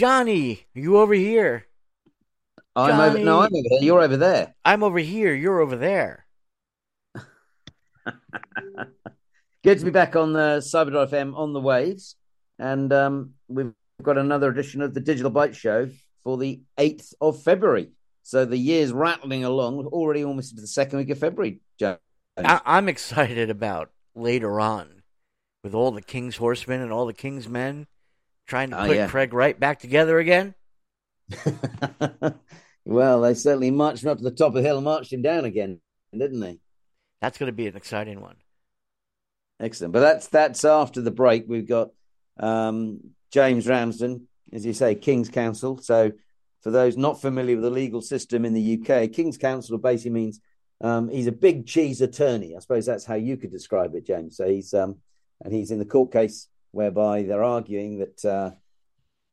Jonny, are you over here? I'm over. No, I'm over here. You're over there. I'm over here. You're over there. Good to be back on the Cyber FM on the waves, and um, we've got another edition of the Digital Byte Show for the eighth of February. So the year's rattling along. We're already almost into the second week of February. Joe. I- I'm excited about later on with all the King's horsemen and all the King's men trying to Oh, put yeah. Craig Wright back together again. well, they certainly marched him up to the top of the hill and marched him down again, didn't they? That's going to be an exciting one. Excellent. But that's that's after the break. We've got um, James Ramsden, as you say, King's Counsel. So, for those not familiar with the legal system in the UK, King's Counsel basically means um, he's a big cheese attorney. I suppose that's how you could describe it, James. So he's um, and he's in the court case whereby they're arguing that uh,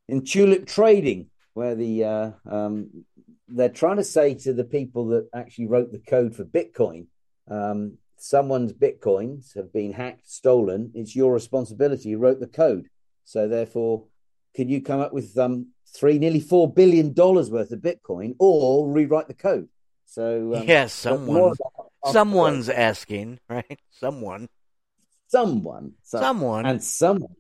in tulip trading, where the uh, um, they're trying to say to the people that actually wrote the code for Bitcoin, um, someone's bitcoins have been hacked, stolen. It's your responsibility. You wrote the code, so therefore, can you come up with um, three, nearly four billion dollars worth of Bitcoin, or rewrite the code? So um, yes, more someone's asking, right? Someone. Someone, so- Someone. and someone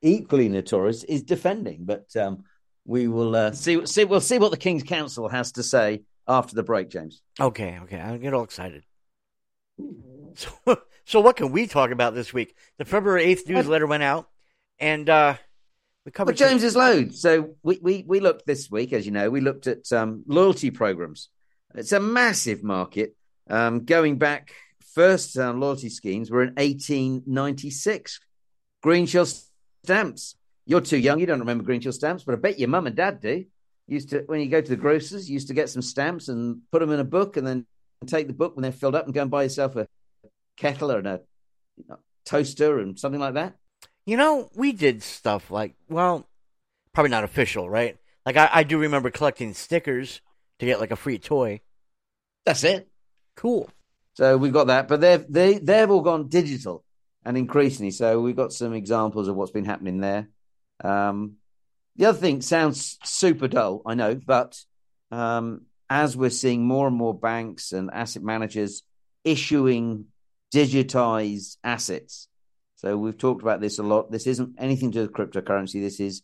equally notorious is defending. But um, we will uh, see. See, we'll see what the King's Counsel has to say after the break, James. Okay, okay. I get all excited. So, so what can we talk about this week? The February 8th newsletter went out, and uh, we covered some- James is load. So we, we we looked this week, as you know, we looked at um, loyalty programs. It's a massive market. Um, going back, first loyalty schemes were in 1896. Green Shield stamps. You're too young. You don't remember Green Shield stamps, but I bet your mum and dad do. Used to when you go to the grocers, used to get some stamps and put them in a book, and then take the book when they're filled up and go and buy yourself a kettle and a toaster and something like that. You know, we did stuff like, well, probably not official, right? Like, I, I do remember collecting stickers to get like a free toy. That's it. Cool. So we've got that, but they've they they've all gone digital and increasingly. So we've got some examples of what's been happening there. Um, the other thing sounds super dull, I know, but um, as we're seeing more and more banks and asset managers issuing digitized assets, so we've talked about this a lot. This isn't anything to do with cryptocurrency. This is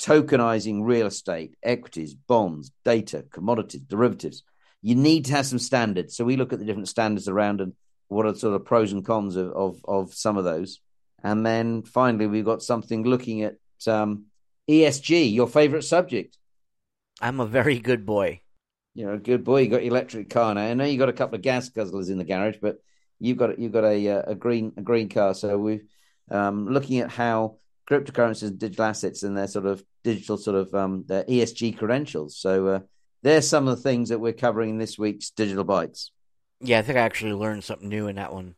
tokenizing real estate, equities, bonds, data, commodities, derivatives you need to have some standards. So we look at the different standards around and what are sort of pros and cons of of, of some of those. And then finally, we've got something looking at um, ESG, your favorite subject. I'm a very good boy. You're a good boy. You got your electric car now. I know you got a couple of gas guzzlers in the garage, but you've got you've got a uh, a green a green car. So we're um, looking at how cryptocurrencies and digital assets and their sort of digital sort of um, their ESG credentials. So uh, there's some of the things that we're covering in this week's Digital Bytes. Yeah, I think I actually learned something new in that one.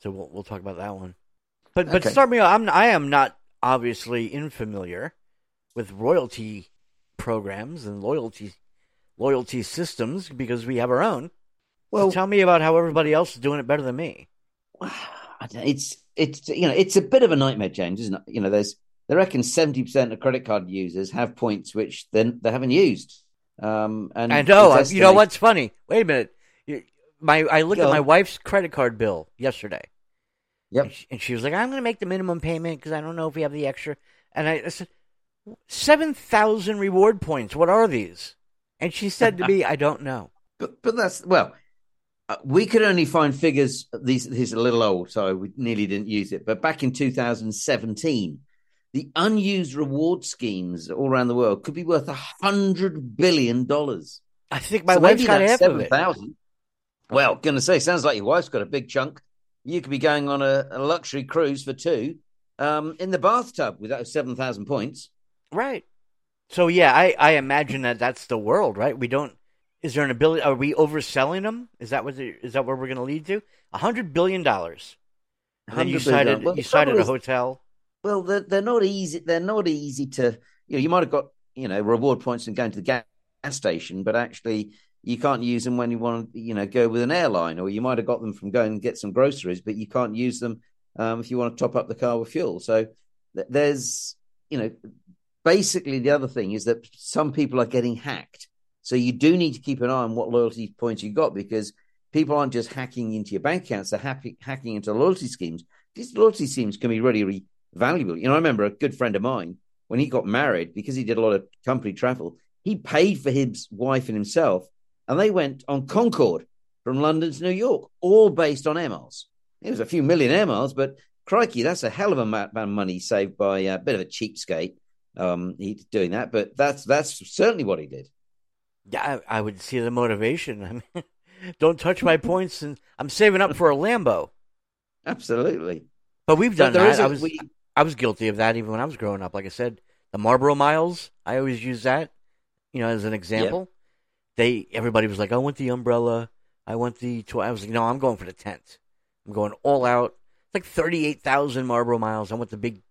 So we'll we'll talk about that one. But but Okay. start me off. I'm I am not obviously infamiliar with royalty programs and loyalty loyalty systems because we have our own. Well- so tell me about how everybody else is doing it better than me. It's it's you know it's a bit of a nightmare, James, isn't it? You know, there's they reckon seventy percent of credit card users have points which then they haven't used. Um, and I know. You know what's funny? Wait a minute. My I looked at my wife's credit card bill yesterday. Yep. And she, and she was like, "I'm going to make the minimum payment because I don't know if we have the extra." And I, I said, seven thousand reward points. What are these?" And she said to me, "I don't know." But but that's well, uh, we could only find figures. These these are a little old, so we nearly didn't use it. But back in 2017, the unused reward schemes all around the world could be worth a hundred billion dollars. I think my So wife's got that's half of it. 7,000. Well, gonna say, sounds like your wife's got a big chunk. You could be going on a, a luxury cruise for two um, in the bathtub with those seven thousand points. Right. So yeah, I I imagine that that's the world, right? We don't. Is there an ability? Are we overselling them? Is that what? The, is that where we're going to lead to? A hundred billion dollars. And then you $100 billion. cited Well, you cited a hotel. Well, they're, they're not easy. They're not easy to. You know, you might have got you know reward points and going to the gas, station, but actually you can't use them when you want to you know go with an airline, or you might have got them from going and get some groceries, but you can't use them um, if you want to top up the car with fuel. So th- there's you know basically, the other thing is that some people are getting hacked. So you do need to keep an eye on what loyalty points you've got because people aren't just hacking into your bank accounts; they're happy, hacking into loyalty schemes. These loyalty schemes can be really, really valuable. You know, I remember a good friend of mine when he got married because he did a lot of company travel. He paid for his wife and himself, and they went on Concorde from London to New York, all based on air miles. It was a few million air miles, but crikey, that's a hell of a amount of money saved by a bit of a cheapskate. Um, he doing that, but that's that's certainly what he did. Yeah, I, I would see the motivation. I mean, don't touch my points, and I'm saving up for a Lambo. Absolutely. But we've done But that. is a- I was we- I was guilty of that even when I was growing up. Like I said, the Marlboro Miles. I always use that, you know, as an example. They everybody was like, "I want the umbrella. I want the." Tw-. I was like, "No, I'm going for the tent. I'm going all out. It's like thirty-eight thousand Marlboro Miles. I want the big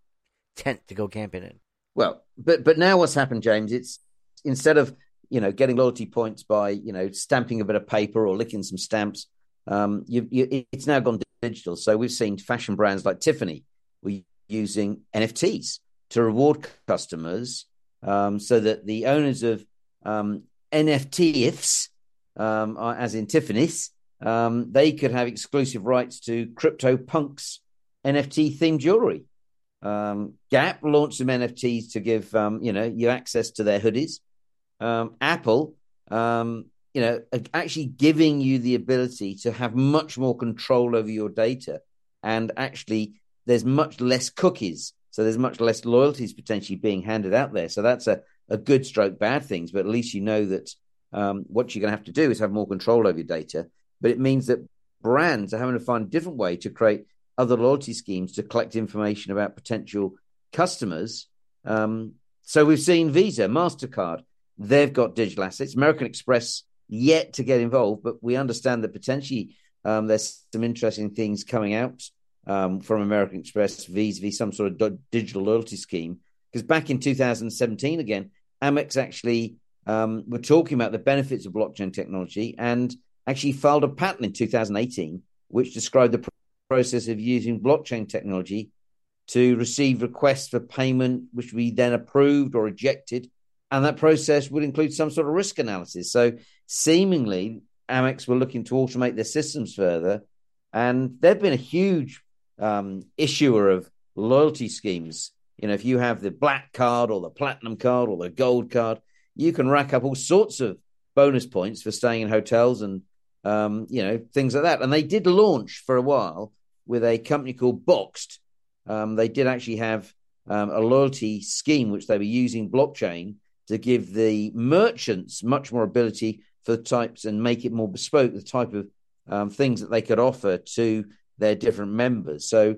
tent to go camping in." Well, but but now what's happened, James? It's instead of you know getting loyalty points by you know stamping a bit of paper or licking some stamps, um, you, you, it's now gone digital. So we've seen fashion brands like Tiffany were using NFTs to reward customers, um, so that the owners of um, ifs, um, as in Tiffany's, um, they could have exclusive rights to Crypto Punk's NFT themed jewelry. Um, Gap launched some NFTs to give um, you know you access to their hoodies. Apple, you know, actually giving you the ability to have much more control over your data, and actually there's much less cookies, so there's much less loyalties potentially being handed out there. So that's a a good stroke, bad things, but at least you know that um, what you're going to have to do is have more control over your data. But it means that brands are having to find a different way to create other loyalty schemes to collect information about potential customers. Um, so we've seen Visa, Mastercard, they've got digital assets. American Express yet to get involved, but we understand that potentially um, there's some interesting things coming out um, from American Express vis-a-vis some sort of digital loyalty scheme. Because back in 2017, again, Amex actually um, were talking about the benefits of blockchain technology and actually filed a patent in 2018, which described the process of using blockchain technology to receive requests for payment, which we then approved or rejected. And that process would include some sort of risk analysis. So, seemingly, Amex were looking to automate their systems further. And they've been a huge um, issuer of loyalty schemes. You know, if you have the black card or the platinum card or the gold card, you can rack up all sorts of bonus points for staying in hotels and um, you know things like that. And they did launch for a while with a company called Boxed. Um, they did actually have um, a loyalty scheme which they were using blockchain to give the merchants much more ability for the types and make it more bespoke the type of um, things that they could offer to their different members. So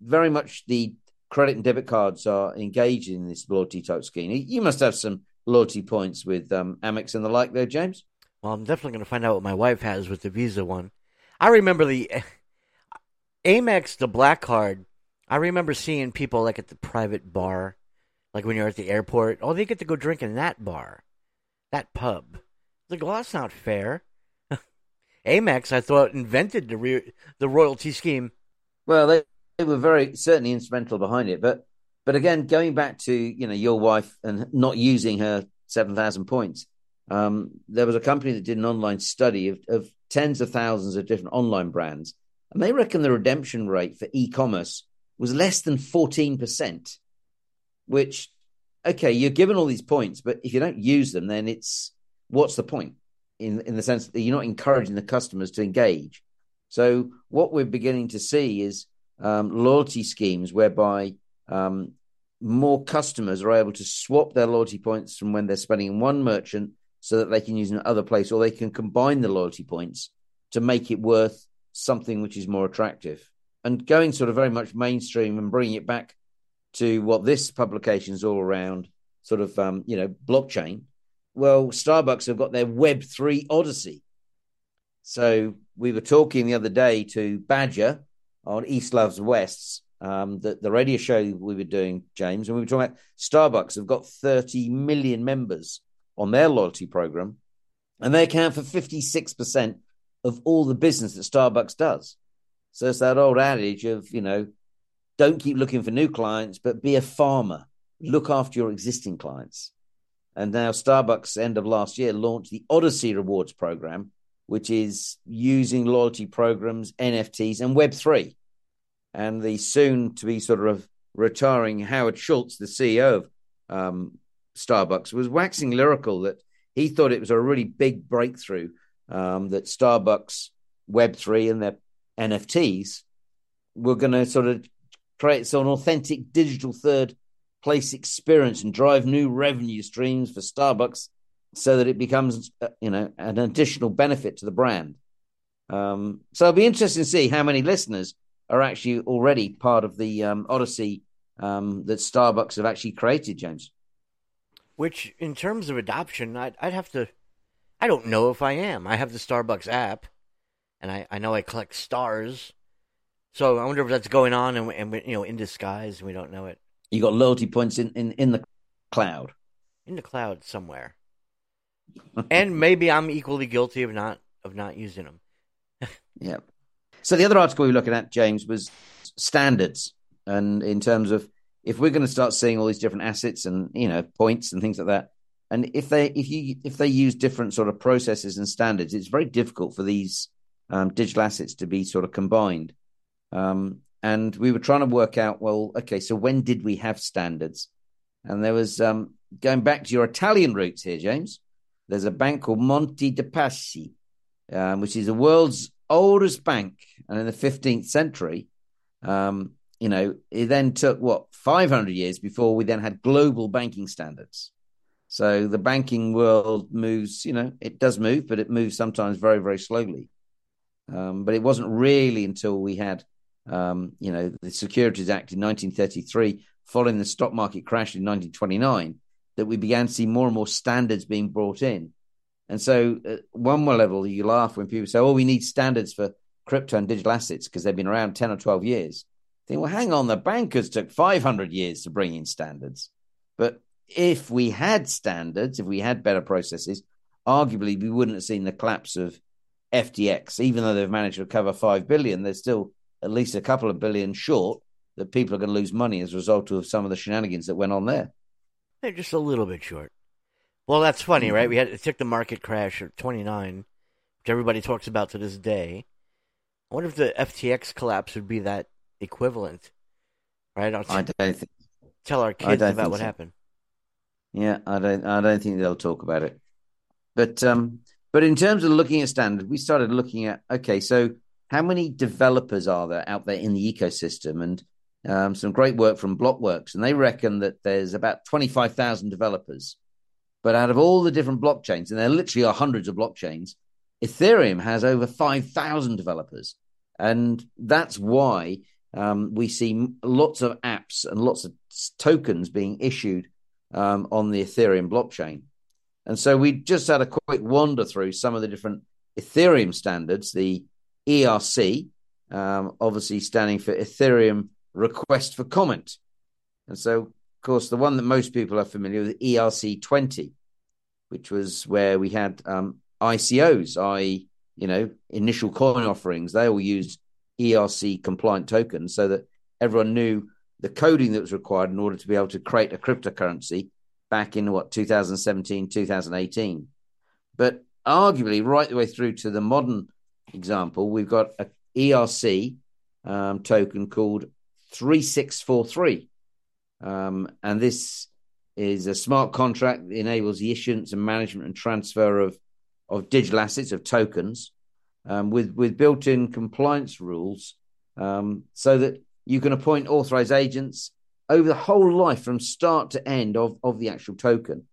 very much the credit and debit cards are engaged in this loyalty type scheme. You must have some loyalty points with um, Amex and the like there, James. Well, I'm definitely going to find out what my wife has with the Visa one. I remember the Amex, the black card. I remember seeing people like at the private bar, like when you're at the airport. Oh, they get to go drink in that bar, that pub. Like, well, that's not fair. Amex, I thought, invented the re- the royalty scheme. Well, they, they were very certainly instrumental behind it, but but again, going back to you know your wife and not using her seven thousand points, um, there was a company that did an online study of, of tens of thousands of different online brands, and they reckon the redemption rate for e-commerce was less than fourteen percent. Which, okay, you're given all these points, but if you don't use them, then it's what's the point? In in the sense that you're not encouraging the customers to engage. So what we're beginning to see is um, loyalty schemes whereby um, more customers are able to swap their loyalty points from when they're spending in one merchant so that they can use in other place, or they can combine the loyalty points to make it worth something which is more attractive. And going sort of very much mainstream and bringing it back to what this publication is all around, sort of um, you know blockchain. Well, Starbucks have got their Web three Odyssey. So we were talking the other day to Badger on East Loves Wests, um, the, the radio show we were doing, James, and we were talking about Starbucks have got 30 million members on their loyalty program, and they account for 56% of all the business that Starbucks does. So it's that old adage of, you know, don't keep looking for new clients, but be a farmer. look after your existing clients. And now Starbucks, end of last year, launched the Odyssey Rewards program, which is using loyalty programs, NFTs, and Web3. And the soon to be sort of retiring Howard Schultz, the CEO of um, Starbucks, was waxing lyrical that he thought it was a really big breakthrough um, that Starbucks Web3 and their NFTs were going to sort of create some authentic digital third place experience and drive new revenue streams for Starbucks so that it becomes, uh, you know, an additional benefit to the brand. Um, so it'll be interesting to see how many listeners are actually already part of the um, Odyssey um, that Starbucks have actually created, James. Which, in terms of adoption, I'd, I'd have to. I don't know if I am. I have the Starbucks app, and I, I know I collect stars. So I wonder if that's going on, and, and you know, in disguise, and we don't know it. You got loyalty points in, in, in the cloud. In the cloud somewhere. and maybe I'm equally guilty of not of not using them. yeah. So the other article we were looking at, James, was standards, and in terms of if we're going to start seeing all these different assets and you know points and things like that, and if they if you if they use different sort of processes and standards, it's very difficult for these um, digital assets to be sort of combined. Um, and we were trying to work out, well, okay, so when did we have standards? And there was um, going back to your Italian roots here, James. There's a bank called Monte dei Paschi, um, which is the world's oldest bank, and in the 15th century, um, you know, it then took what 500 years before we then had global banking standards. So the banking world moves, you know, it does move, but it moves sometimes very, very slowly. Um, but it wasn't really until we had um, you know, the Securities Act in 1933, following the stock market crash in 1929, that we began to see more and more standards being brought in. And so, at one more level, you laugh when people say, "Oh, we need standards for crypto and digital assets because they've been around 10 or 12 years." think, well, hang on, the bankers took 500 years to bring in standards. But if we had standards, if we had better processes, arguably we wouldn't have seen the collapse of FTX. Even though they've managed to recover 5 billion, they're still at least a couple of billion short that people are going to lose money as a result of some of the shenanigans that went on there. They're just a little bit short. Well, that's funny, right? We had it took the market crash at 29, which everybody talks about to this day. I wonder if the FTX collapse would be that equivalent, right? I'll I don't think, tell our kids about what so. happened. Yeah, I don't. I don't think they'll talk about it. But um, but in terms of looking at standard, we started looking at okay, so how many developers are there out there in the ecosystem? And um, some great work from Blockworks, and they reckon that there's about 25,000 developers. But out of all the different blockchains, and there literally are hundreds of blockchains, Ethereum has over 5,000 developers. And that's why um, we see lots of apps and lots of tokens being issued um, on the Ethereum blockchain. And so we just had a quick wander through some of the different Ethereum standards, the ERC, um, obviously standing for Ethereum Request for Comment. And so, of course, the one that most people are familiar with, ERC 20, which was where we had um, ICOs, i.e., you know, initial coin offerings. They all used ERC compliant tokens so that everyone knew the coding that was required in order to be able to create a cryptocurrency back in what 2017, 2018. But arguably, right the way through to the modern example, we've got a ERC um, token called 3643. Um, and this is a smart contract that enables the issuance and management and transfer of, of digital assets, of tokens, um, with, with built in compliance rules um, so that you can appoint authorized agents over the whole life from start to end of, of the actual token.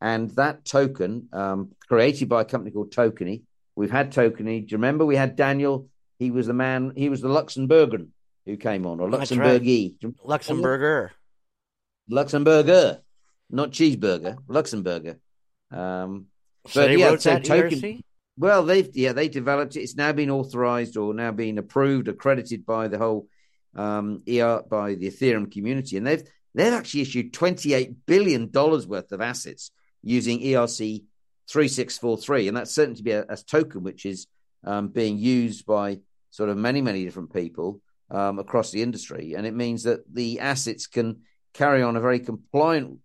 And that token, um, created by a company called Tokeny, We've had Tokeny. Do you remember we had Daniel? He was the man. He was the Luxembourger who came on, or Luxembourgie. Right. Luxemburger. Luxemburger, not cheeseburger. Luxemburger. Um, so but yeah, so token. Well, they've yeah they developed it. It's now been authorized or now being approved, accredited by the whole um, ER by the Ethereum community, and they've they've actually issued twenty eight billion dollars worth of assets using ERC 3643. And that's certainly to be a, a token which is um, being used by sort of many, many different people um, across the industry. And it means that the assets can carry on a very compliant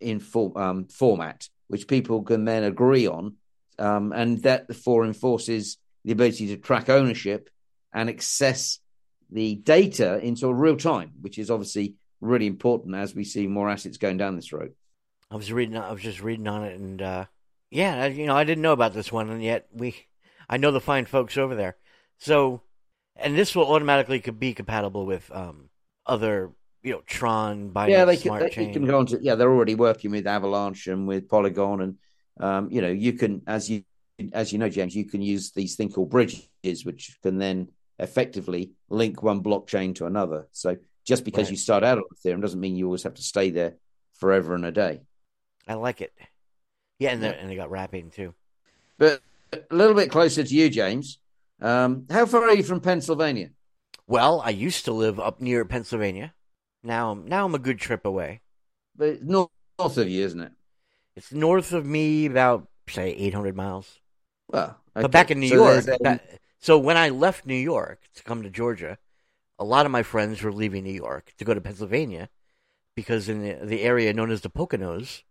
in for, um, format, which people can then agree on, um, and that therefore enforces the ability to track ownership and access the data into real time, which is obviously really important as we see more assets going down this road. I was reading. I was just reading on it, and uh, yeah, you know, I didn't know about this one, and yet we, I know the fine folks over there. So, and this will automatically could be compatible with um, other, you know, Tron, Binance yeah, they Smart can, Chain. they can go on to yeah, they're already working with Avalanche and with Polygon, and um, you know, you can as you as you know, James, you can use these thing called bridges, which can then effectively link one blockchain to another. So just because Right. you start out on Ethereum doesn't mean you always have to stay there forever and a day. I like it. Yeah, and, and they got rapping too. But a little bit closer to you, James. Um, how far are you from Pennsylvania? Well, I used to live up near Pennsylvania. Now, I'm now I'm a good trip away. But it's north, north of you, isn't it? It's north of me, about say 800 miles. Well, okay. But back in New So York, so when I left New York to come to Georgia, a lot of my friends were leaving New York to go to Pennsylvania because in the, the area known as the Poconos,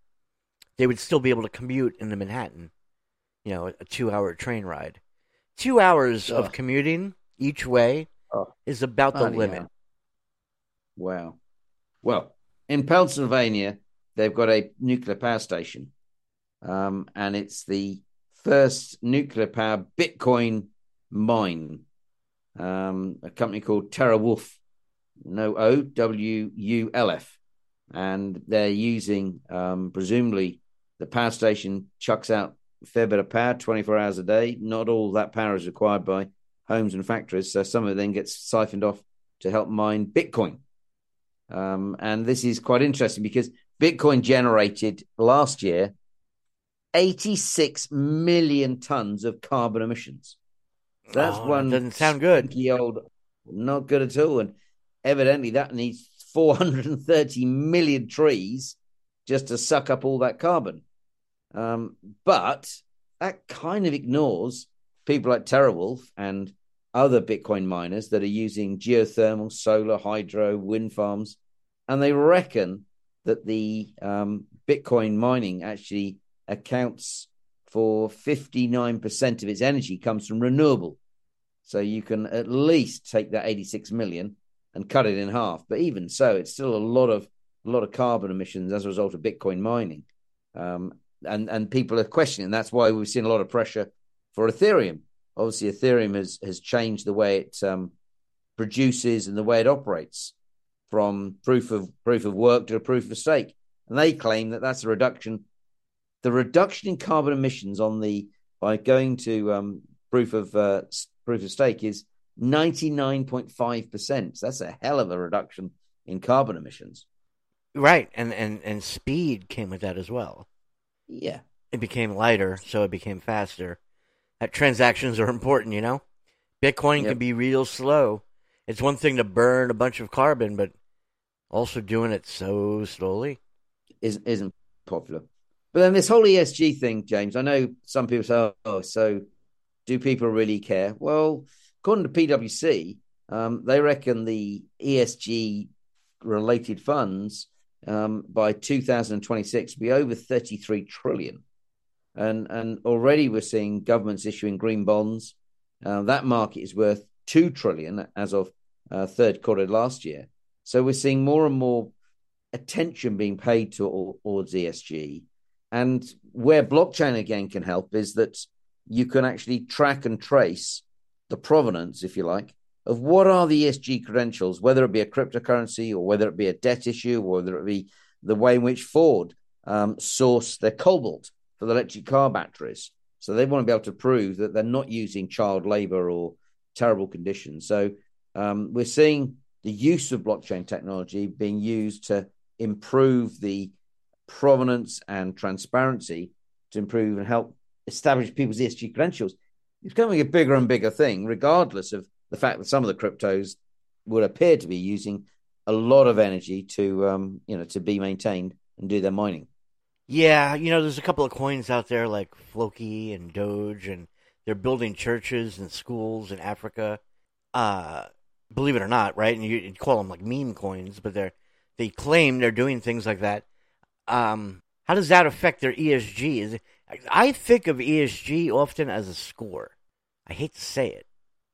they would still be able to commute into Manhattan. You know, a two-hour train ride. Two hours of commuting each way Oh. is about the limit. Wow. Well, in Pennsylvania, they've got a nuclear power station, um, and it's the first nuclear power Bitcoin mine. Um, a company called TeraWulf, no O W U L F, and they're using um, presumably the power station chucks out a fair bit of power, twenty four hours a day. Not all that power is required by homes and factories, so some of it then gets siphoned off to help mine Bitcoin. Um, and this is quite interesting because Bitcoin generated last year 86 million tons of carbon emissions. So that's Oh, that one doesn't sound good. old, not good at all. And evidently, that needs 430 million trees just to suck up all that carbon. Um, but that kind of ignores people like TeraWulf and other Bitcoin miners that are using geothermal, solar, hydro, wind farms, and they reckon that the um, Bitcoin mining actually accounts for 59% of its energy comes from renewable. So you can at least take that 86 million and cut it in half. But even so, it's still a lot of a lot of carbon emissions as a result of Bitcoin mining. Um, and and people are questioning. That's why we've seen a lot of pressure for Ethereum. Obviously, Ethereum has has changed the way it um, produces and the way it operates from proof of proof of work to proof of stake. And they claim that that's a reduction. The reduction in carbon emissions on the by going to um, proof of uh, proof of stake is ninety nine point five percent. That's a hell of a reduction in carbon emissions. Right, and, and, and speed came with that as well. Yeah, It became lighter, so it became faster. That transactions are important, you know? Bitcoin Yep. can be real slow. It's one thing to burn a bunch of carbon, but also doing it so slowly. isn't isn't popular. But then this whole ESG thing, James. I know some people say, "Oh, so do people really care?" Well, according to PwC, um, they reckon the ESG related funds um, by 2026 will be over 33 trillion, and and already we're seeing governments issuing green bonds. Uh, that market is worth two trillion as of uh, third quarter last year. So we're seeing more and more attention being paid to towards ESG. And where blockchain again can help is that you can actually track and trace the provenance, if you like, of what are the ESG credentials, whether it be a cryptocurrency or whether it be a debt issue or whether it be the way in which Ford um, source their cobalt for the electric car batteries. So they want to be able to prove that they're not using child labor or terrible conditions. So um, we're seeing the use of blockchain technology being used to improve the provenance and transparency to improve and help establish people's ESG credentials. It's becoming a bigger and bigger thing, regardless of the fact that some of the cryptos would appear to be using a lot of energy to, um, you know, to be maintained and do their mining. Yeah, you know, there's a couple of coins out there like Floki and Doge, and they're building churches and schools in Africa. Uh, believe it or not, right? And you you'd call them like meme coins, but they're they claim they're doing things like that. Um, how does that affect their ESG? Is it, I think of ESG often as a score. I hate to say it,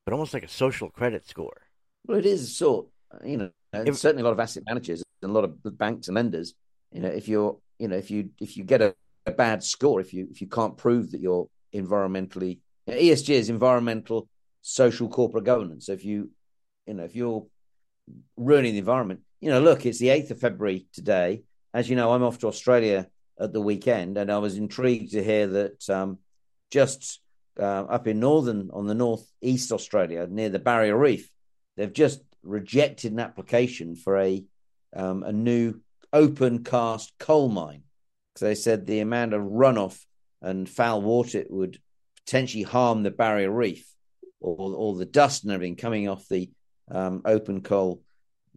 but almost like a social credit score. Well, it is sort, you know, if, certainly a lot of asset managers and a lot of banks and lenders. You know, if you're, you know, if you if you get a, a bad score, if you if you can't prove that you're environmentally you know, ESG is environmental, social, corporate governance. So if you, you know, if you're ruining the environment, you know, look, it's the eighth of February today. As you know, I'm off to Australia at the weekend, and I was intrigued to hear that um, just uh, up in northern on the northeast Australia near the Barrier Reef, they've just rejected an application for a um, a new open cast coal mine because they said the amount of runoff and foul water it would potentially harm the Barrier Reef or, or the dust and everything coming off the um, open coal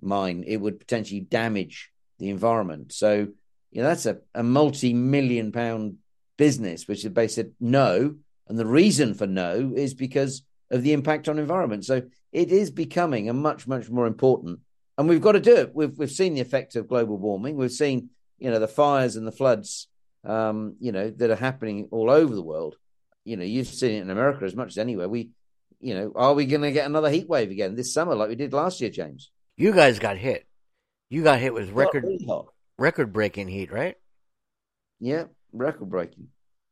mine, it would potentially damage the environment. So, you know, that's a, a multi million pound business, which they said no. And the reason for no is because of the impact on environment. So it is becoming a much, much more important. And we've got to do it. We've we've seen the effect of global warming. We've seen, you know, the fires and the floods, um, you know, that are happening all over the world. You know, you've seen it in America as much as anywhere. We, you know, are we going to get another heat wave again this summer like we did last year, James? You guys got hit. You got hit with record record breaking heat, right? Yeah, record breaking.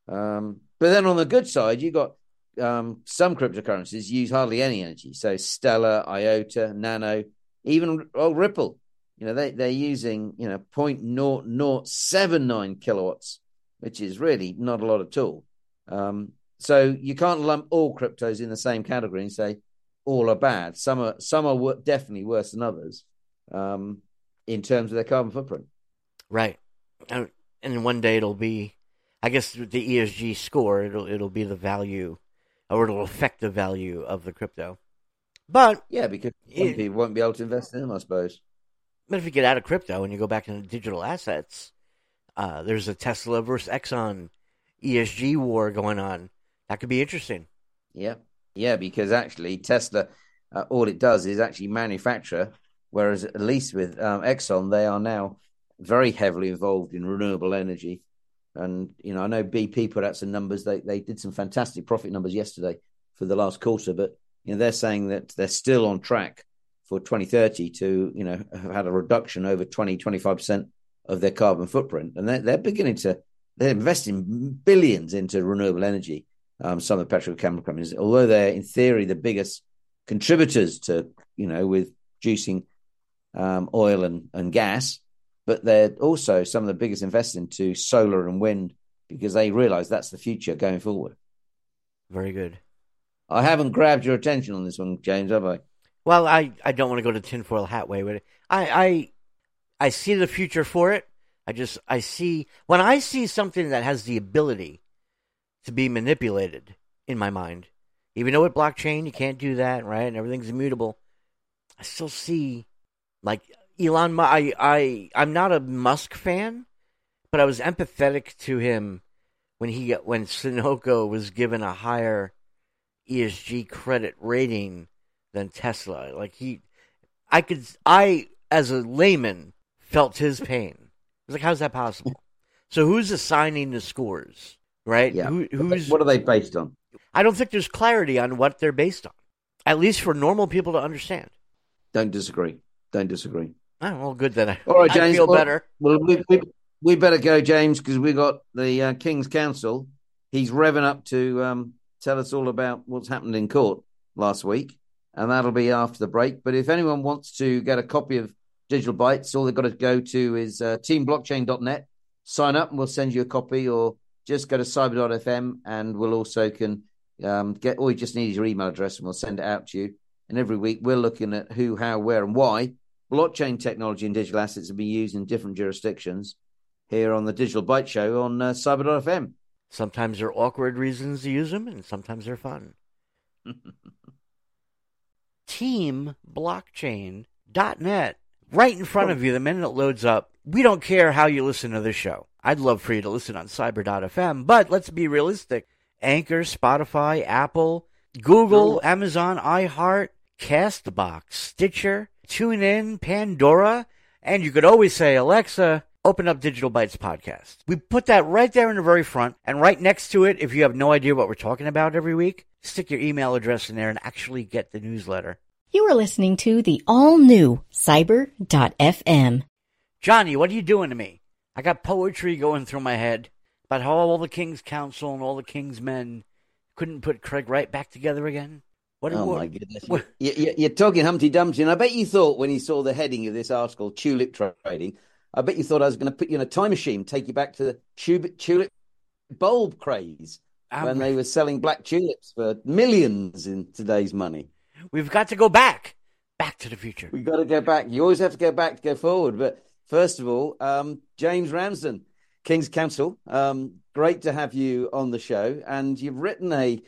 Um, but then on the good side, you've got um, some cryptocurrencies use hardly any energy. So Stellar, IOTA, Nano, even oh, Ripple. You know, they, they're using, you know, 0.0079 kilowatts, which is really not a lot at all. Um, so you can't lump all cryptos in the same category and say all are bad. Some are some are definitely worse than others um, in terms of their carbon footprint. Right, and one day it'll be, I guess, with the ESG score. It'll it'll be the value, or it'll affect the value of the crypto. But yeah, because it, people won't be able to invest in them, I suppose. But if you get out of crypto and you go back into digital assets, uh, there's a Tesla versus Exxon ESG war going on. That could be interesting. Yeah, yeah, because actually Tesla, uh, all it does is actually manufacture, whereas at least with um, Exxon, they are now very heavily involved in renewable energy. And you know, I know BP put out some numbers. They they did some fantastic profit numbers yesterday for the last quarter, but you know they're saying that they're still on track for 2030 to you know have had a reduction over 20 25 percent of their carbon footprint, and they're, they're beginning to they're investing billions into renewable energy um, some of the petrochemical companies, although they're in theory the biggest contributors to, you know, with juicing um, oil and, and gas, but they're also some of the biggest investors into solar and wind because they realize that's the future going forward. Very good. I haven't grabbed your attention on this one, James, have I? Well, I, I don't want to go to tinfoil hat way with it. I, I I see the future for it. I just I see when I see something that has the ability to be manipulated in my mind. Even though with blockchain you can't do that, right? And everything's immutable. I still see like Elon. I I I'm not a Musk fan, but I was empathetic to him when he when Sunoco was given a higher ESG credit rating than Tesla. Like he, I could I as a layman felt his pain. I was like, how's that possible? So who's assigning the scores? right? Yeah. Who, who's what are they based on? I don't think there's clarity on what they're based on, at least for normal people to understand. Don't disagree. Don't disagree. Oh, well, good then. All right, James. I feel well, better. Well, we, we, we better go, James, because we got the uh, King's Counsel. He's revving up to um, tell us all about what's happened in court last week, and that'll be after the break. But if anyone wants to get a copy of Digital Bytes, all they've got to go to is uh, teamblockchain.net, sign up, and we'll send you a copy or just go to cyber.fm and we'll also can um, get all you just need is your email address and we'll send it out to you. And every week we're looking at who, how, where, and why blockchain technology and digital assets have been used in different jurisdictions here on the Digital Byte Show on uh, cyber.fm. Sometimes there are awkward reasons to use them, and sometimes they're fun. Team Teamblockchain.net, right in front of you the minute it loads up. We don't care how you listen to this show. I'd love for you to listen on cyber.fm, but let's be realistic. Anchor, Spotify, Apple, Google, Amazon, iHeart, Castbox, Stitcher, TuneIn, Pandora, And you could always say, Alexa, open up Digital Bytes podcast. We put that right there in the very front. And right next to it, if you have no idea what we're talking about every week, stick your email address in there and actually get the newsletter. You are listening to the all new Cyber.fm. Jonny, what are you doing to me? I got poetry going through my head about how all the King's Counsel and all the King's men couldn't put Craig Wright back together again. What, oh what, my goodness! What, you, are talking Humpty Dumpty, and I bet you thought when you saw the heading of this article, tulip trading, I bet you thought I was going to put you in a time machine, take you back to the tulip, tulip bulb craze um, when they were selling black tulips for millions in today's money. We've got to go back, back to the future. We've got to go back. You always have to go back to go forward. But first of all, um, James Ramsden, King's Counsel, um, great to have you on the show, and you've written a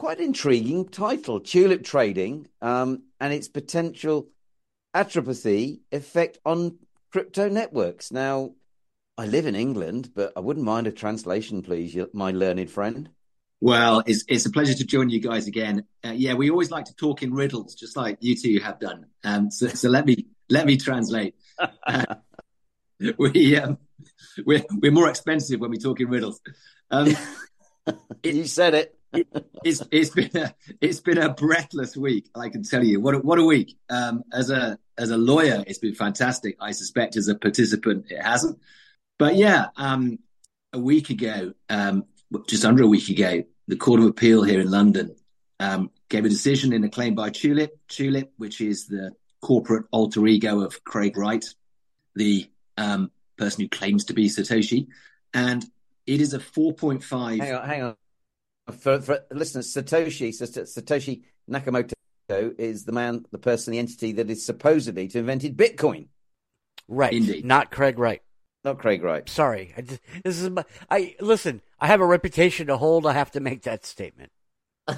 quite intriguing title Tulip Trading um, and its potential atropathy effect on crypto networks. Now, I live in England, but I wouldn't mind a translation, please, my learned friend. Well, it's, it's a pleasure to join you guys again. Uh, yeah, we always like to talk in riddles, just like you two have done. Um, so, so let me let me translate. Uh, we um, we're we're more expensive when we talk in riddles. Um, it, you said it it, it's it's been a it's been a breathless week. I can tell you what a, what a week. Um, as a as a lawyer, it's been fantastic. I suspect as a participant, it hasn't. But yeah, um, a week ago, um, just under a week ago, the Court of Appeal here in London um, gave a decision in a claim by Tulip, Tulip, which is the corporate alter ego of Craig Wright, the um, person who claims to be Satoshi, and it is a 4.5. Hang on, hang on for, for listeners, Satoshi Satoshi Nakamoto is the man, the person, the entity that is supposedly to invented Bitcoin. Right, Indeed. not Craig Wright. Not Craig Wright. Sorry, I just, this is my. I listen. I have a reputation to hold. I have to make that statement.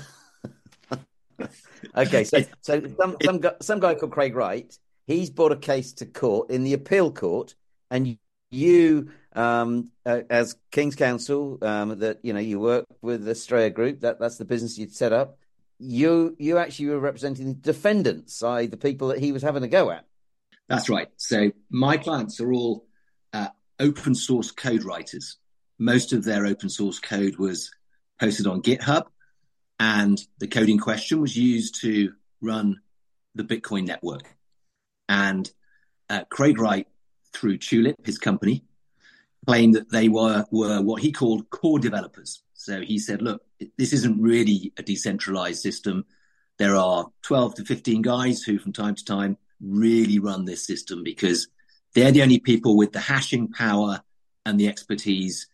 okay, so so some some guy, some guy called Craig Wright. He's brought a case to court in the appeal court, and you um, as King's Counsel um, that you know you work with the Astraea Group. That that's the business you'd set up. You you actually were representing the defendants, i.e., the people that he was having a go at. That's right. So my clients are all uh, open source code writers. Most of their open source code was posted on GitHub, and the code in question was used to run the Bitcoin network. And uh, Craig Wright, through Tulip, his company, claimed that they were, were what he called core developers. So he said, look, this isn't really a decentralized system. There are 12 to 15 guys who from time to time really run this system because they're the only people with the hashing power and the expertise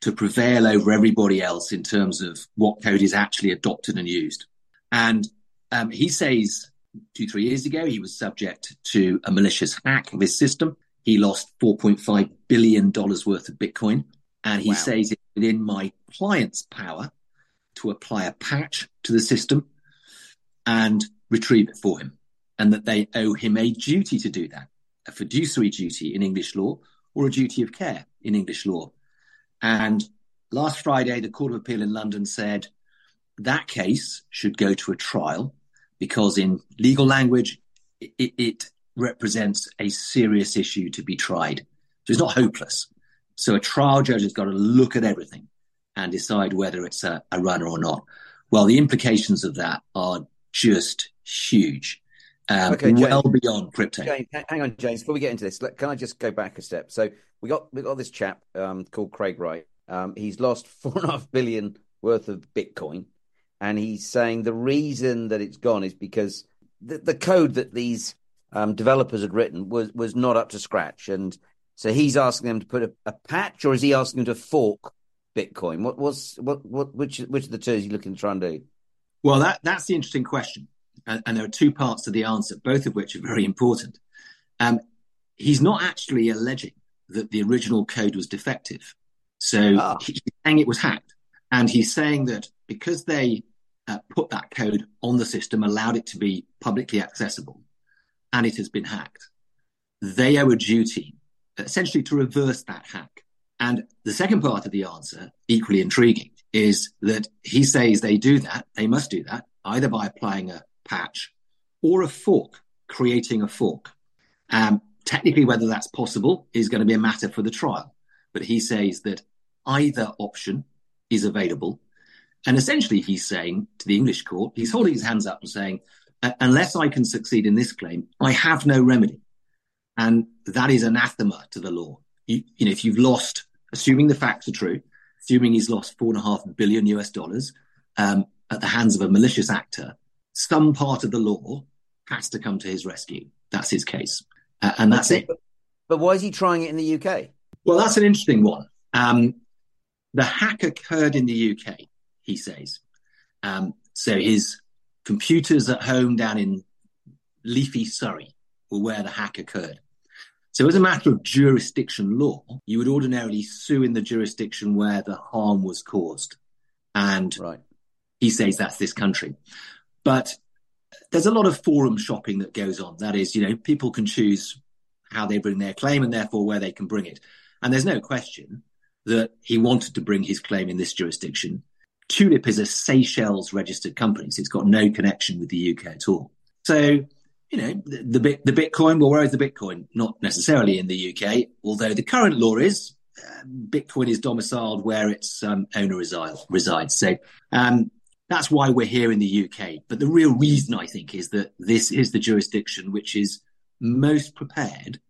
to prevail over everybody else in terms of what code is actually adopted and used. And um, he says two, three years ago, he was subject to a malicious hack of his system. He lost $4.5 billion dollars worth of Bitcoin. And he wow. says it's within my client's power to apply a patch to the system and retrieve it for him. And that they owe him a duty to do that, a fiduciary duty in English law or a duty of care in English law. And last Friday, the Court of Appeal in London said that case should go to a trial because, in legal language, it, it represents a serious issue to be tried. So it's not hopeless. So a trial judge has got to look at everything and decide whether it's a, a runner or not. Well, the implications of that are just huge. Um, okay, James, well beyond crypto. James, hang on, James. Before we get into this, can I just go back a step? So we got we got this chap um, called Craig Wright. Um, he's lost four and a half billion worth of Bitcoin, and he's saying the reason that it's gone is because the, the code that these um, developers had written was was not up to scratch, and so he's asking them to put a, a patch, or is he asking them to fork Bitcoin? What was what what which which of the two is he looking to try and do? Well, that that's the interesting question, and, and there are two parts to the answer, both of which are very important. Um, he's not actually alleging that the original code was defective, so ah. he's saying it was hacked, and he's saying that because they uh, put that code on the system, allowed it to be publicly accessible, and it has been hacked, they owe a duty essentially to reverse that hack. And the second part of the answer, equally intriguing, is that he says they do that, they must do that, either by applying a patch or a fork, creating a fork. Um, technically, whether that's possible is going to be a matter for the trial. But he says that either option is available. And essentially, he's saying to the English court, he's holding his hands up and saying, unless I can succeed in this claim, I have no remedy. And that is anathema to the law. You, you know, if you've lost, assuming the facts are true, assuming he's lost four and a half billion US dollars um, at the hands of a malicious actor, some part of the law has to come to his rescue. That's his case. Uh, and that's okay, it. But, but, why is he trying it in the UK? Well, that's an interesting one. Um, the hack occurred in the UK, he says. Um, so his computers at home down in leafy Surrey were where the hack occurred. So, as a matter of jurisdiction law, you would ordinarily sue in the jurisdiction where the harm was caused. And right. he says that's this country. But there's a lot of forum shopping that goes on. That is, you know, people can choose how they bring their claim and therefore where they can bring it. And there's no question that he wanted to bring his claim in this jurisdiction. Tulip is a Seychelles registered company, so it's got no connection with the UK at all. So, you know, the, the, the Bitcoin, well, where is the Bitcoin? Not necessarily in the UK, although the current law is uh, Bitcoin is domiciled where its um, owner reside, resides. So, um, that's why we're here in the UK. But the real reason I think is that this is the jurisdiction which is most prepared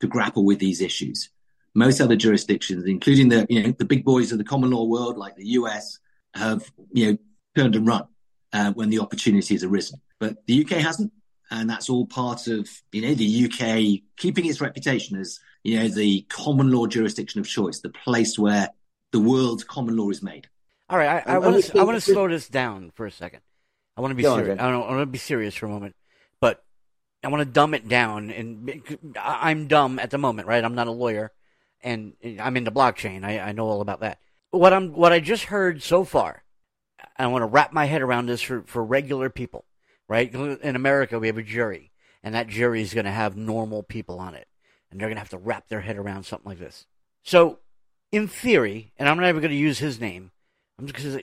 to grapple with these issues. Most other jurisdictions, including the you know the big boys of the common law world like the US, have you know turned and run uh, when the opportunity has arisen. But the UK hasn't, and that's all part of you know the UK keeping its reputation as you know the common law jurisdiction of choice, the place where the world's common law is made. All right, I, I want to I want to slow this down for a second. I want to be serious. I, I want to be serious for a moment, but I want to dumb it down. And I'm dumb at the moment, right? I'm not a lawyer, and I'm into blockchain. I, I know all about that. What I'm what I just heard so far, I want to wrap my head around this for for regular people, right? In America, we have a jury, and that jury is going to have normal people on it, and they're going to have to wrap their head around something like this. So, in theory, and I'm not even going to use his name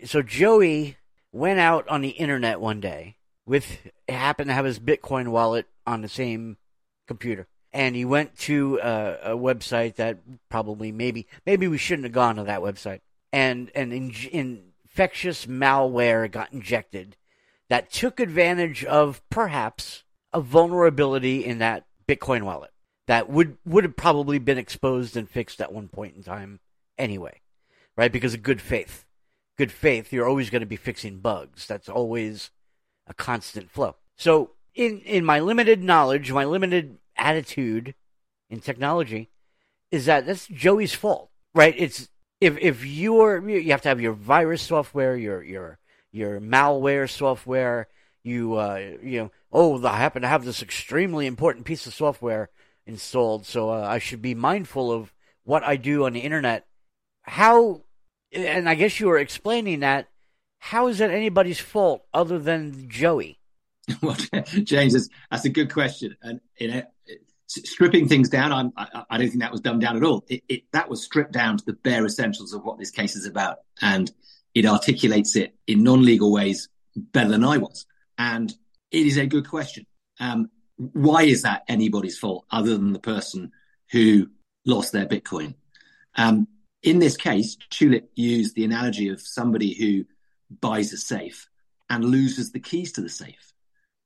so Joey went out on the internet one day with happened to have his Bitcoin wallet on the same computer, and he went to a, a website that probably maybe maybe we shouldn't have gone to that website, and and in, infectious malware got injected that took advantage of perhaps a vulnerability in that Bitcoin wallet that would would have probably been exposed and fixed at one point in time anyway, right? Because of good faith good faith, you're always going to be fixing bugs. That's always a constant flow. So, in in my limited knowledge, my limited attitude in technology, is that that's Joey's fault, right? It's if if you're you have to have your virus software, your your your malware software. You uh, you know, oh, I happen to have this extremely important piece of software installed, so uh, I should be mindful of what I do on the internet. How and I guess you were explaining that. How is that anybody's fault other than Joey? well, James, that's a good question, and you know, stripping things down, I'm, I, I don't think that was dumbed down at all. It, it, that was stripped down to the bare essentials of what this case is about, and it articulates it in non-legal ways better than I was. And it is a good question. Um, why is that anybody's fault other than the person who lost their Bitcoin? Um, in this case, Tulip used the analogy of somebody who buys a safe and loses the keys to the safe.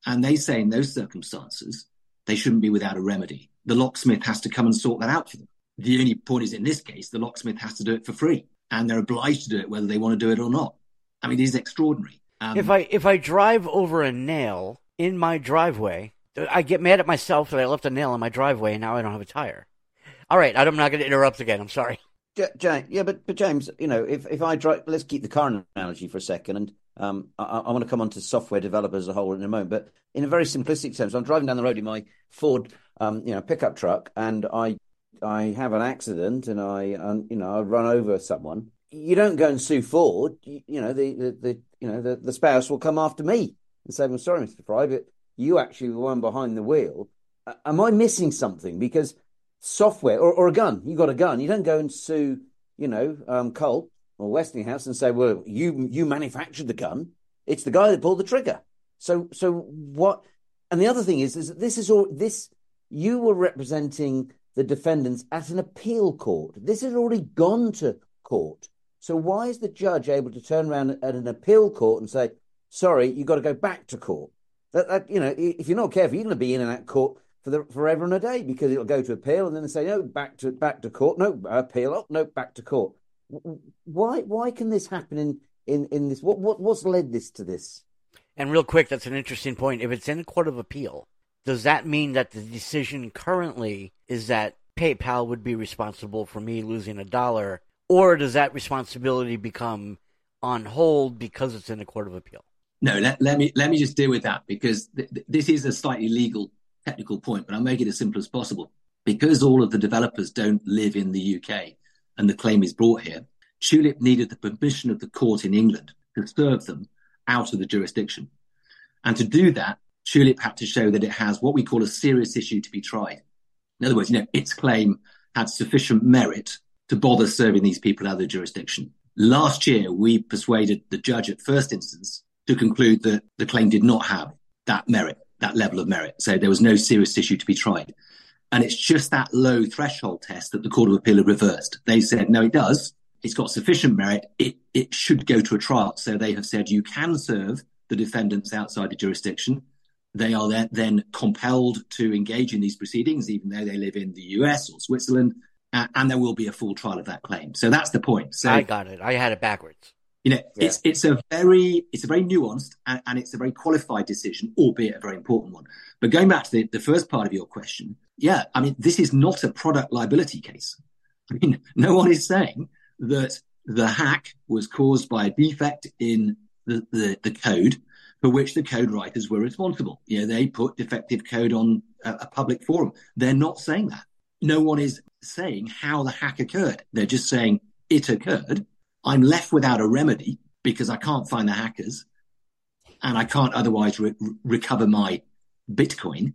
And they say in those circumstances, they shouldn't be without a remedy. The locksmith has to come and sort that out for them. The only point is, in this case, the locksmith has to do it for free, and they're obliged to do it whether they want to do it or not. I mean, it is extraordinary. Um, if I if I drive over a nail in my driveway, I get mad at myself that I left a nail in my driveway and now I don't have a tire. All right, I'm not going to interrupt again. I'm sorry. James, yeah, but but James, you know, if if I drive, let's keep the car analogy for a second, and um, I, I want to come on to software developers as a whole in a moment. But in a very simplistic sense, I'm driving down the road in my Ford, um, you know, pickup truck, and I I have an accident, and I, um, you know, I run over someone. You don't go and sue Ford. You, you know, the, the the you know the, the spouse will come after me and say, "I'm sorry, Mr. Fry, but you actually were the one behind the wheel." Am I missing something? Because software or, or a gun. You got a gun. You don't go and sue, you know, um, Colt or Westinghouse and say, well, you you manufactured the gun. It's the guy that pulled the trigger. So so what? And the other thing is, is that this is all this you were representing the defendants at an appeal court. This has already gone to court. So why is the judge able to turn around at an appeal court and say, "Sorry, you've got to go back to court"? That, that you know, if you're not careful, you're going to be in and out court for the forever and a day because it'll go to appeal and then they say, "No, back to back to court." No, appeal. No, back to court. Why why can this happen in in in this? What what what's led this to this? And real quick, that's an interesting point. If it's in a court of appeal, does that mean that the decision currently is that PayPal would be responsible for me losing a dollar, or does that responsibility become on hold because it's in a court of appeal? No, let, let me let me just deal with that because th- this is a slightly legal technical point, but I'll make it as simple as possible. Because all of the developers don't live in the UK and the claim is brought here, Tulip needed the permission of the court in England to serve them out of the jurisdiction. And to do that, Tulip had to show that it has what we call a serious issue to be tried. In other words, you know, its claim had sufficient merit to bother serving these people out of the jurisdiction. Last year, we persuaded the judge at first instance to conclude that the claim did not have that merit, that level of merit. So there was no serious issue to be tried. And it's just that low threshold test that the Court of Appeal have reversed. They said, no, it does. It's got sufficient merit. It, it should go to a trial. So they have said you can serve the defendants outside the jurisdiction. They are then compelled to engage in these proceedings, even though they live in the US or Switzerland, uh, and there will be a full trial of that claim. So that's the point. So I got it. I had it backwards. You know, yeah. it's it's a very it's a very nuanced and, and, it's a very qualified decision, albeit a very important one. But going back to the, the first part of your question, yeah, I mean, this is not a product liability case. I mean, no one is saying that the hack was caused by a defect in the, the, the code for which the code writers were responsible. You know, they put defective code on a, a public forum. They're not saying that. No one is saying how the hack occurred. They're just saying it occurred. I'm left without a remedy because I can't find the hackers and I can't otherwise re- recover my Bitcoin.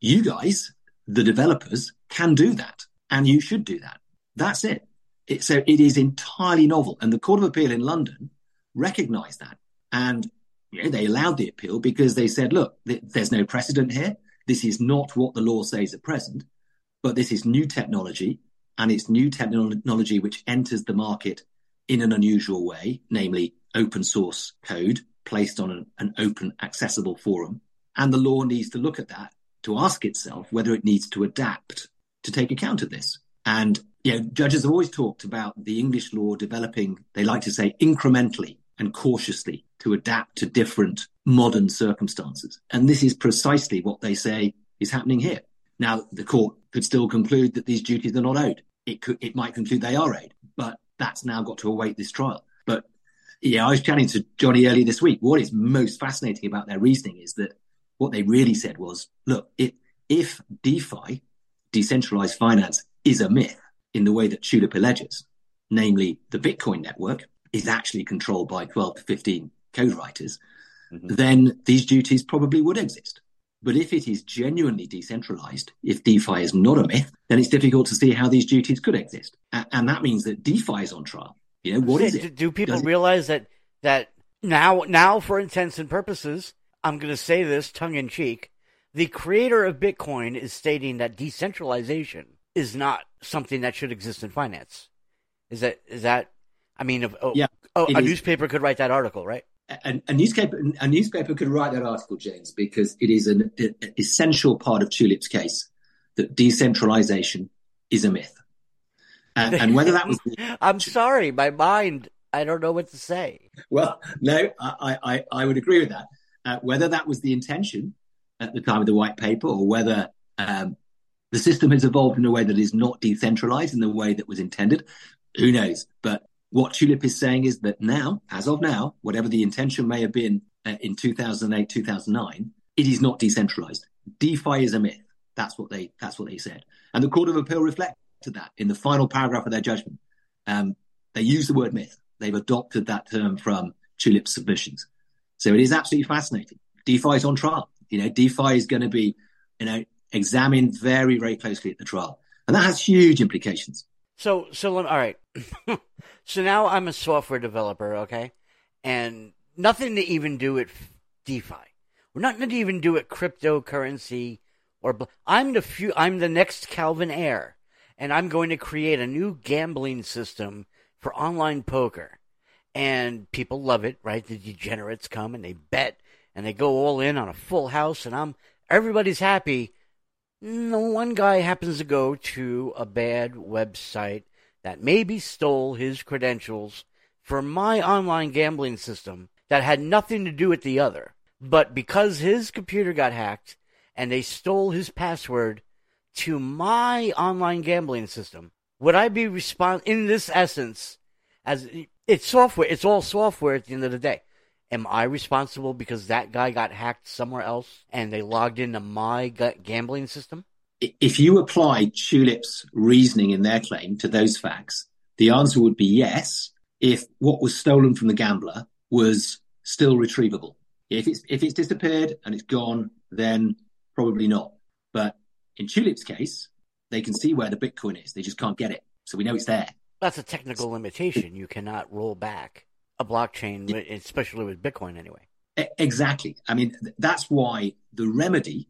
You guys, the developers, can do that and you should do that. That's it. it so it is entirely novel. And the Court of Appeal in London recognized that. And you know, they allowed the appeal because they said, look, th- there's no precedent here. This is not what the law says at present, but this is new technology and it's new technology which enters the market in an unusual way, namely open source code placed on an, an open accessible forum. And the law needs to look at that to ask itself whether it needs to adapt to take account of this. And you know, judges have always talked about the English law developing, they like to say incrementally and cautiously to adapt to different modern circumstances. And this is precisely what they say is happening here. Now, the court could still conclude that these duties are not owed. It could, it might conclude they are owed, but that's now got to await this trial. But yeah, I was chatting to Jonny earlier this week. What is most fascinating about their reasoning is that what they really said was, look, if DeFi, decentralized finance, is a myth in the way that Tulip alleges, namely the Bitcoin network, is actually controlled by 12 to 15 code writers, mm-hmm. then these duties probably would exist. But if it is genuinely decentralized, if DeFi is not a myth, then it's difficult to see how these duties could exist. And that means that DeFi is on trial. You know, what is it? Do people Does realize it... that, that now, now for intents and purposes, I'm going to say this tongue in cheek, the creator of Bitcoin is stating that decentralization is not something that should exist in finance. Is that, is that I mean, oh, yeah, oh, a is. newspaper could write that article, right? A, a, newspaper, a newspaper could write that article, James, because it is an, an essential part of Tulip's case that decentralization is a myth. And, and whether that was, I'm sorry, my mind, I don't know what to say. Well, no, I, I, I would agree with that. Uh, whether that was the intention at the time of the white paper, or whether um, the system has evolved in a way that is not decentralized in the way that was intended, who knows? But what Tulip is saying is that now, as of now, whatever the intention may have been uh, in 2008, 2009, it is not decentralized. DeFi is a myth. That's what they, that's what they said. And the Court of Appeal reflected that in the final paragraph of their judgment. Um, they use the word myth. They've adopted that term from Tulip's submissions. So it is absolutely fascinating. DeFi is on trial. You know, DeFi is going to be, you know, examined very, very closely at the trial. And that has huge implications. So, so all right. So now I'm a software developer, okay, and nothing to even do with DeFi. We're nothing to even do with cryptocurrency or bl- I'm the few, I'm the next Calvin Ayre and I'm going to create a new gambling system for online poker. And people love it, right? The degenerates come and they bet and they go all in on a full house, and I'm everybody's happy. No one guy happens to go to a bad website that maybe stole his credentials for my online gambling system that had nothing to do with the other. But because his computer got hacked and they stole his password to my online gambling system, would I be respond in this essence as it's software, it's all software at the end of the day. Am I responsible because that guy got hacked somewhere else and they logged into my gambling system? If you apply Tulip's reasoning in their claim to those facts, the answer would be yes. If what was stolen from the gambler was still retrievable, if it's if it's disappeared and it's gone, then probably not. But in Tulip's case, they can see where the Bitcoin is; they just can't get it, so we know it's there. That's a technical limitation. You cannot roll back a blockchain, especially with Bitcoin anyway. Exactly. I mean, that's why the remedy,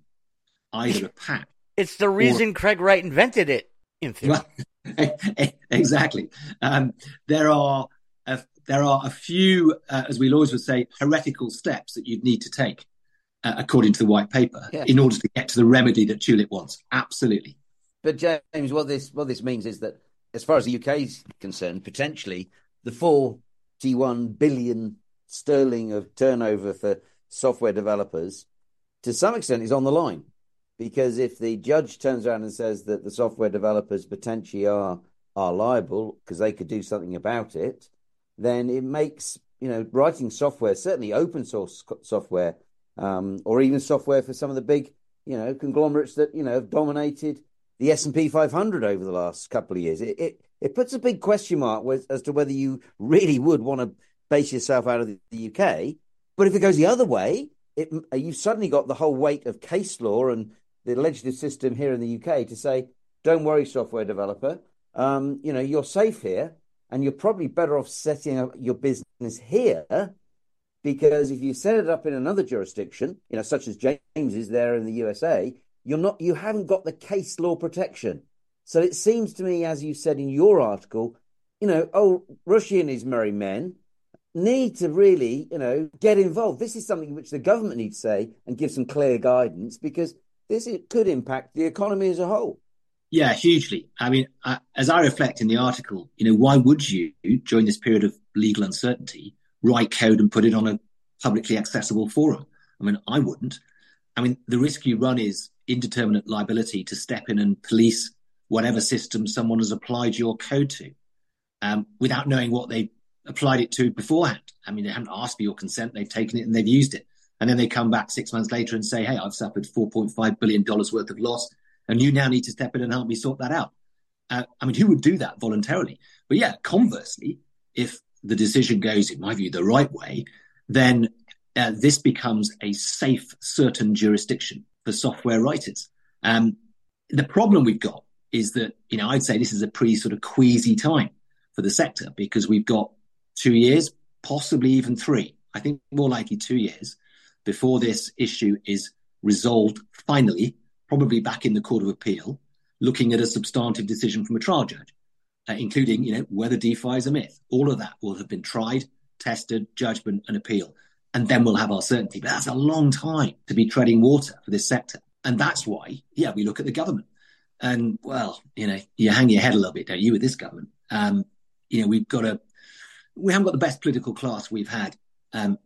either a pack. It's the reason or... Craig Wright invented it, in theory. Well, exactly. Um, there are a, there are a few, uh, as we lawyers would say, heretical steps that you'd need to take, uh, according to the white paper, yeah. in order to get to the remedy that Tulip wants. Absolutely. But James, what this what this means is that, as far as the UK is concerned, potentially the four 51 billion sterling of turnover for software developers, to some extent, is on the line. Because if the judge turns around and says that the software developers potentially are are liable because they could do something about it, then it makes you know writing software, certainly open source software, um, or even software for some of the big you know conglomerates that you know have dominated the S and P 500 over the last couple of years. It, it it puts a big question mark with, as to whether you really would want to base yourself out of the, the UK. But if it goes the other way, it, you've suddenly got the whole weight of case law and the legislative system here in the UK to say, "Don't worry, software developer. Um, you know you're safe here, and you're probably better off setting up your business here." Because if you set it up in another jurisdiction, you know, such as James is there in the USA, you're not, you haven't got the case law protection. So it seems to me, as you said in your article, you know, oh, Rishi and his merry men need to really, you know, get involved. This is something which the government needs to say and give some clear guidance because this could impact the economy as a whole. Yeah, hugely. I mean, as I reflect in the article, you know, why would you, during this period of legal uncertainty, write code and put it on a publicly accessible forum? I mean, I wouldn't. I mean, the risk you run is indeterminate liability to step in and police whatever system someone has applied your code to um, without knowing what they applied it to beforehand. I mean, they haven't asked for your consent, they've taken it and they've used it. And then they come back six months later and say, hey, I've suffered $4.5 billion worth of loss, and you now need to step in and help me sort that out. Uh, I mean, who would do that voluntarily? But yeah, conversely, if the decision goes, in my view, the right way, then uh, this becomes a safe, certain jurisdiction for software writers. Um, the problem we've got is that, you know, I'd say this is a pretty sort of queasy time for the sector because we've got two years, possibly even three. I think more likely two years before this issue is resolved finally, probably back in the Court of Appeal, looking at a substantive decision from a trial judge, uh, including, you know, whether DeFi is a myth. All of that will have been tried, tested, judgment, and appeal. And then we'll have our certainty. But that's a long time to be treading water for this sector. And that's why, yeah, we look at the government. And well, you know, you hang your head a little bit, don't you, with this government? Um, you know, we've got a, we haven't got the best political class we've had um,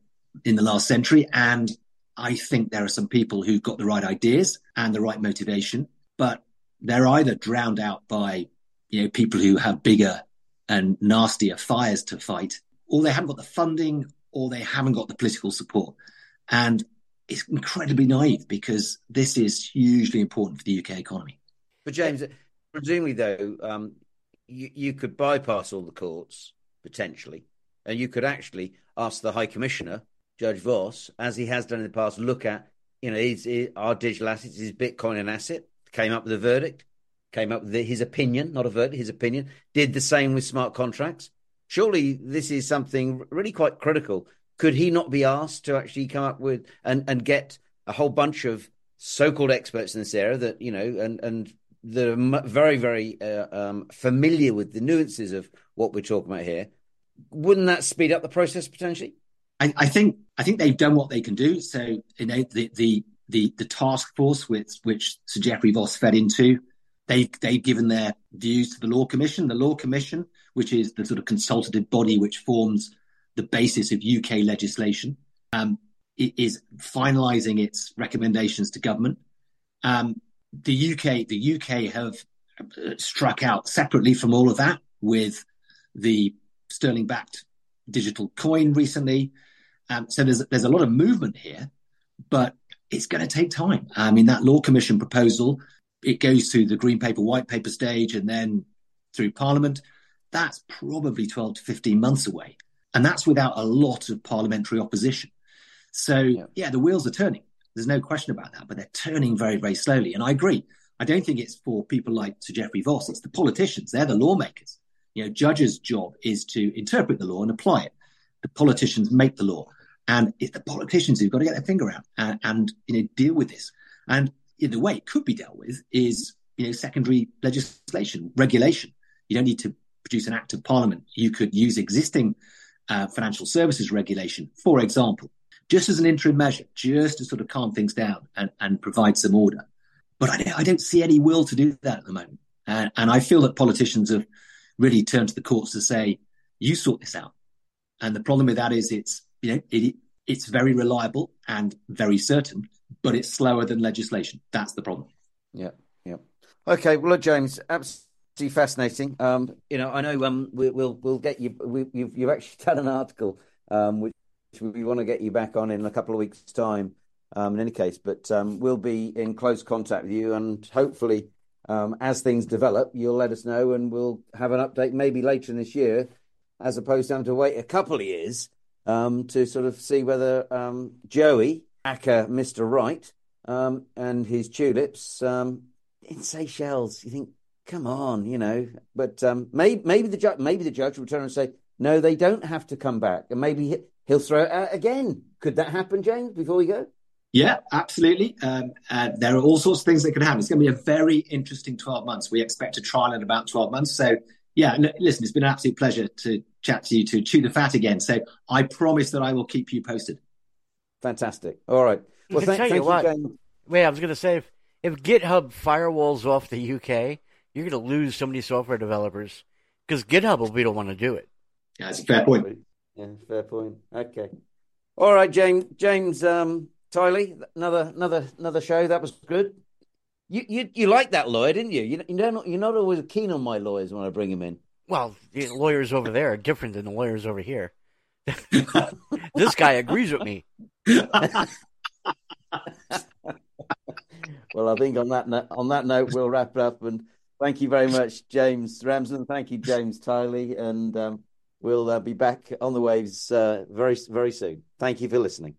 in the last century, and I think there are some people who've got the right ideas and the right motivation, but they're either drowned out by you know people who have bigger and nastier fires to fight, or they haven't got the funding, or they haven't got the political support, and it's incredibly naive because this is hugely important for the UK economy. But James, presumably though, um, you, you could bypass all the courts potentially, and you could actually ask the High Commissioner, Judge Vos, as he has done in the past, look at you know our digital assets, is Bitcoin an asset? Came up with a verdict, came up with his opinion, not a verdict, his opinion. Did the same with smart contracts. Surely this is something really quite critical. Could he not be asked to actually come up with and, and get a whole bunch of so-called experts in this area that you know, and and that are very very uh, um, familiar with the nuances of what we're talking about here. Wouldn't that speed up the process potentially? I, I think I think they've done what they can do. So you know the the the, the task force which which Sir Geoffrey Vos fed into, they've they've given their views to the Law Commission. The Law Commission, which is the sort of consultative body which forms the basis of UK legislation, um, is finalising its recommendations to government. Um, the UK the UK have uh, struck out separately from all of that with the sterling backed digital coin recently. Um, so there's there's a lot of movement here, but it's going to take time. I mean, that law commission proposal it goes through the green paper, white paper stage, and then through Parliament. That's probably 12 to 15 months away, and that's without a lot of parliamentary opposition. So yeah, yeah the wheels are turning. There's no question about that, but they're turning very, very slowly. And I agree. I don't think it's for people like Sir Geoffrey Vos. It's the politicians. They're the lawmakers. You know, judges' job is to interpret the law and apply it. The politicians make the law, and it's the politicians who've got to get their finger out and, and you know deal with this. And the way it could be dealt with is you know secondary legislation, regulation. You don't need to produce an act of parliament. You could use existing uh, financial services regulation, for example, just as an interim measure, just to sort of calm things down and, and provide some order. But I, I don't see any will to do that at the moment. And, and I feel that politicians have really turned to the courts to say, you sort this out. And the problem with that is it's, you know, it, it's very reliable and very certain, but it's slower than legislation. That's the problem. Yeah. Yeah. Okay. Well, James, absolutely fascinating. Um, you know, I know um, we, will we'll get you. We, you've, you've actually done an article um, which we want to get you back on in a couple of weeks' time. Um, in any case, but um, we'll be in close contact with you, and hopefully, um, as things develop, you'll let us know, and we'll have an update maybe later in this year, as opposed to having to wait a couple of years um, to sort of see whether um, Joey, aka Mr. Wright, um, and his tulips in Seychelles. You think, come on, you know, but maybe maybe the judge maybe the judge will turn and say, no, they don't have to come back, and maybe he'll throw it out again. Could that happen, James? Before we go. Yeah, absolutely. Um, there are all sorts of things that could happen. It's going to be a very interesting 12 months. We expect a trial in about 12 months. So, yeah, l- listen, it's been an absolute pleasure to chat to you, to chew the fat again. So, I promise that I will keep you posted. Fantastic. All right. Well, th- thank you, what, Wait, I was going to say if, if GitHub firewalls off the UK, you're going to lose so many software developers because GitHub will be the one to do it. Yeah, that's a fair point. Yeah, fair point. Okay. All right, James. James um, Tylee, another another another show. That was good. You you you like that lawyer, didn't you? You you don't you're not always keen on my lawyers when I bring him in. Well, the lawyers over there are different than the lawyers over here. this guy agrees with me. well, I think on that no- on that note, we'll wrap it up. And thank you very much, James Ramsden. Thank you, James Tylee, and um, we'll uh, be back on the waves uh, very very soon. Thank you for listening.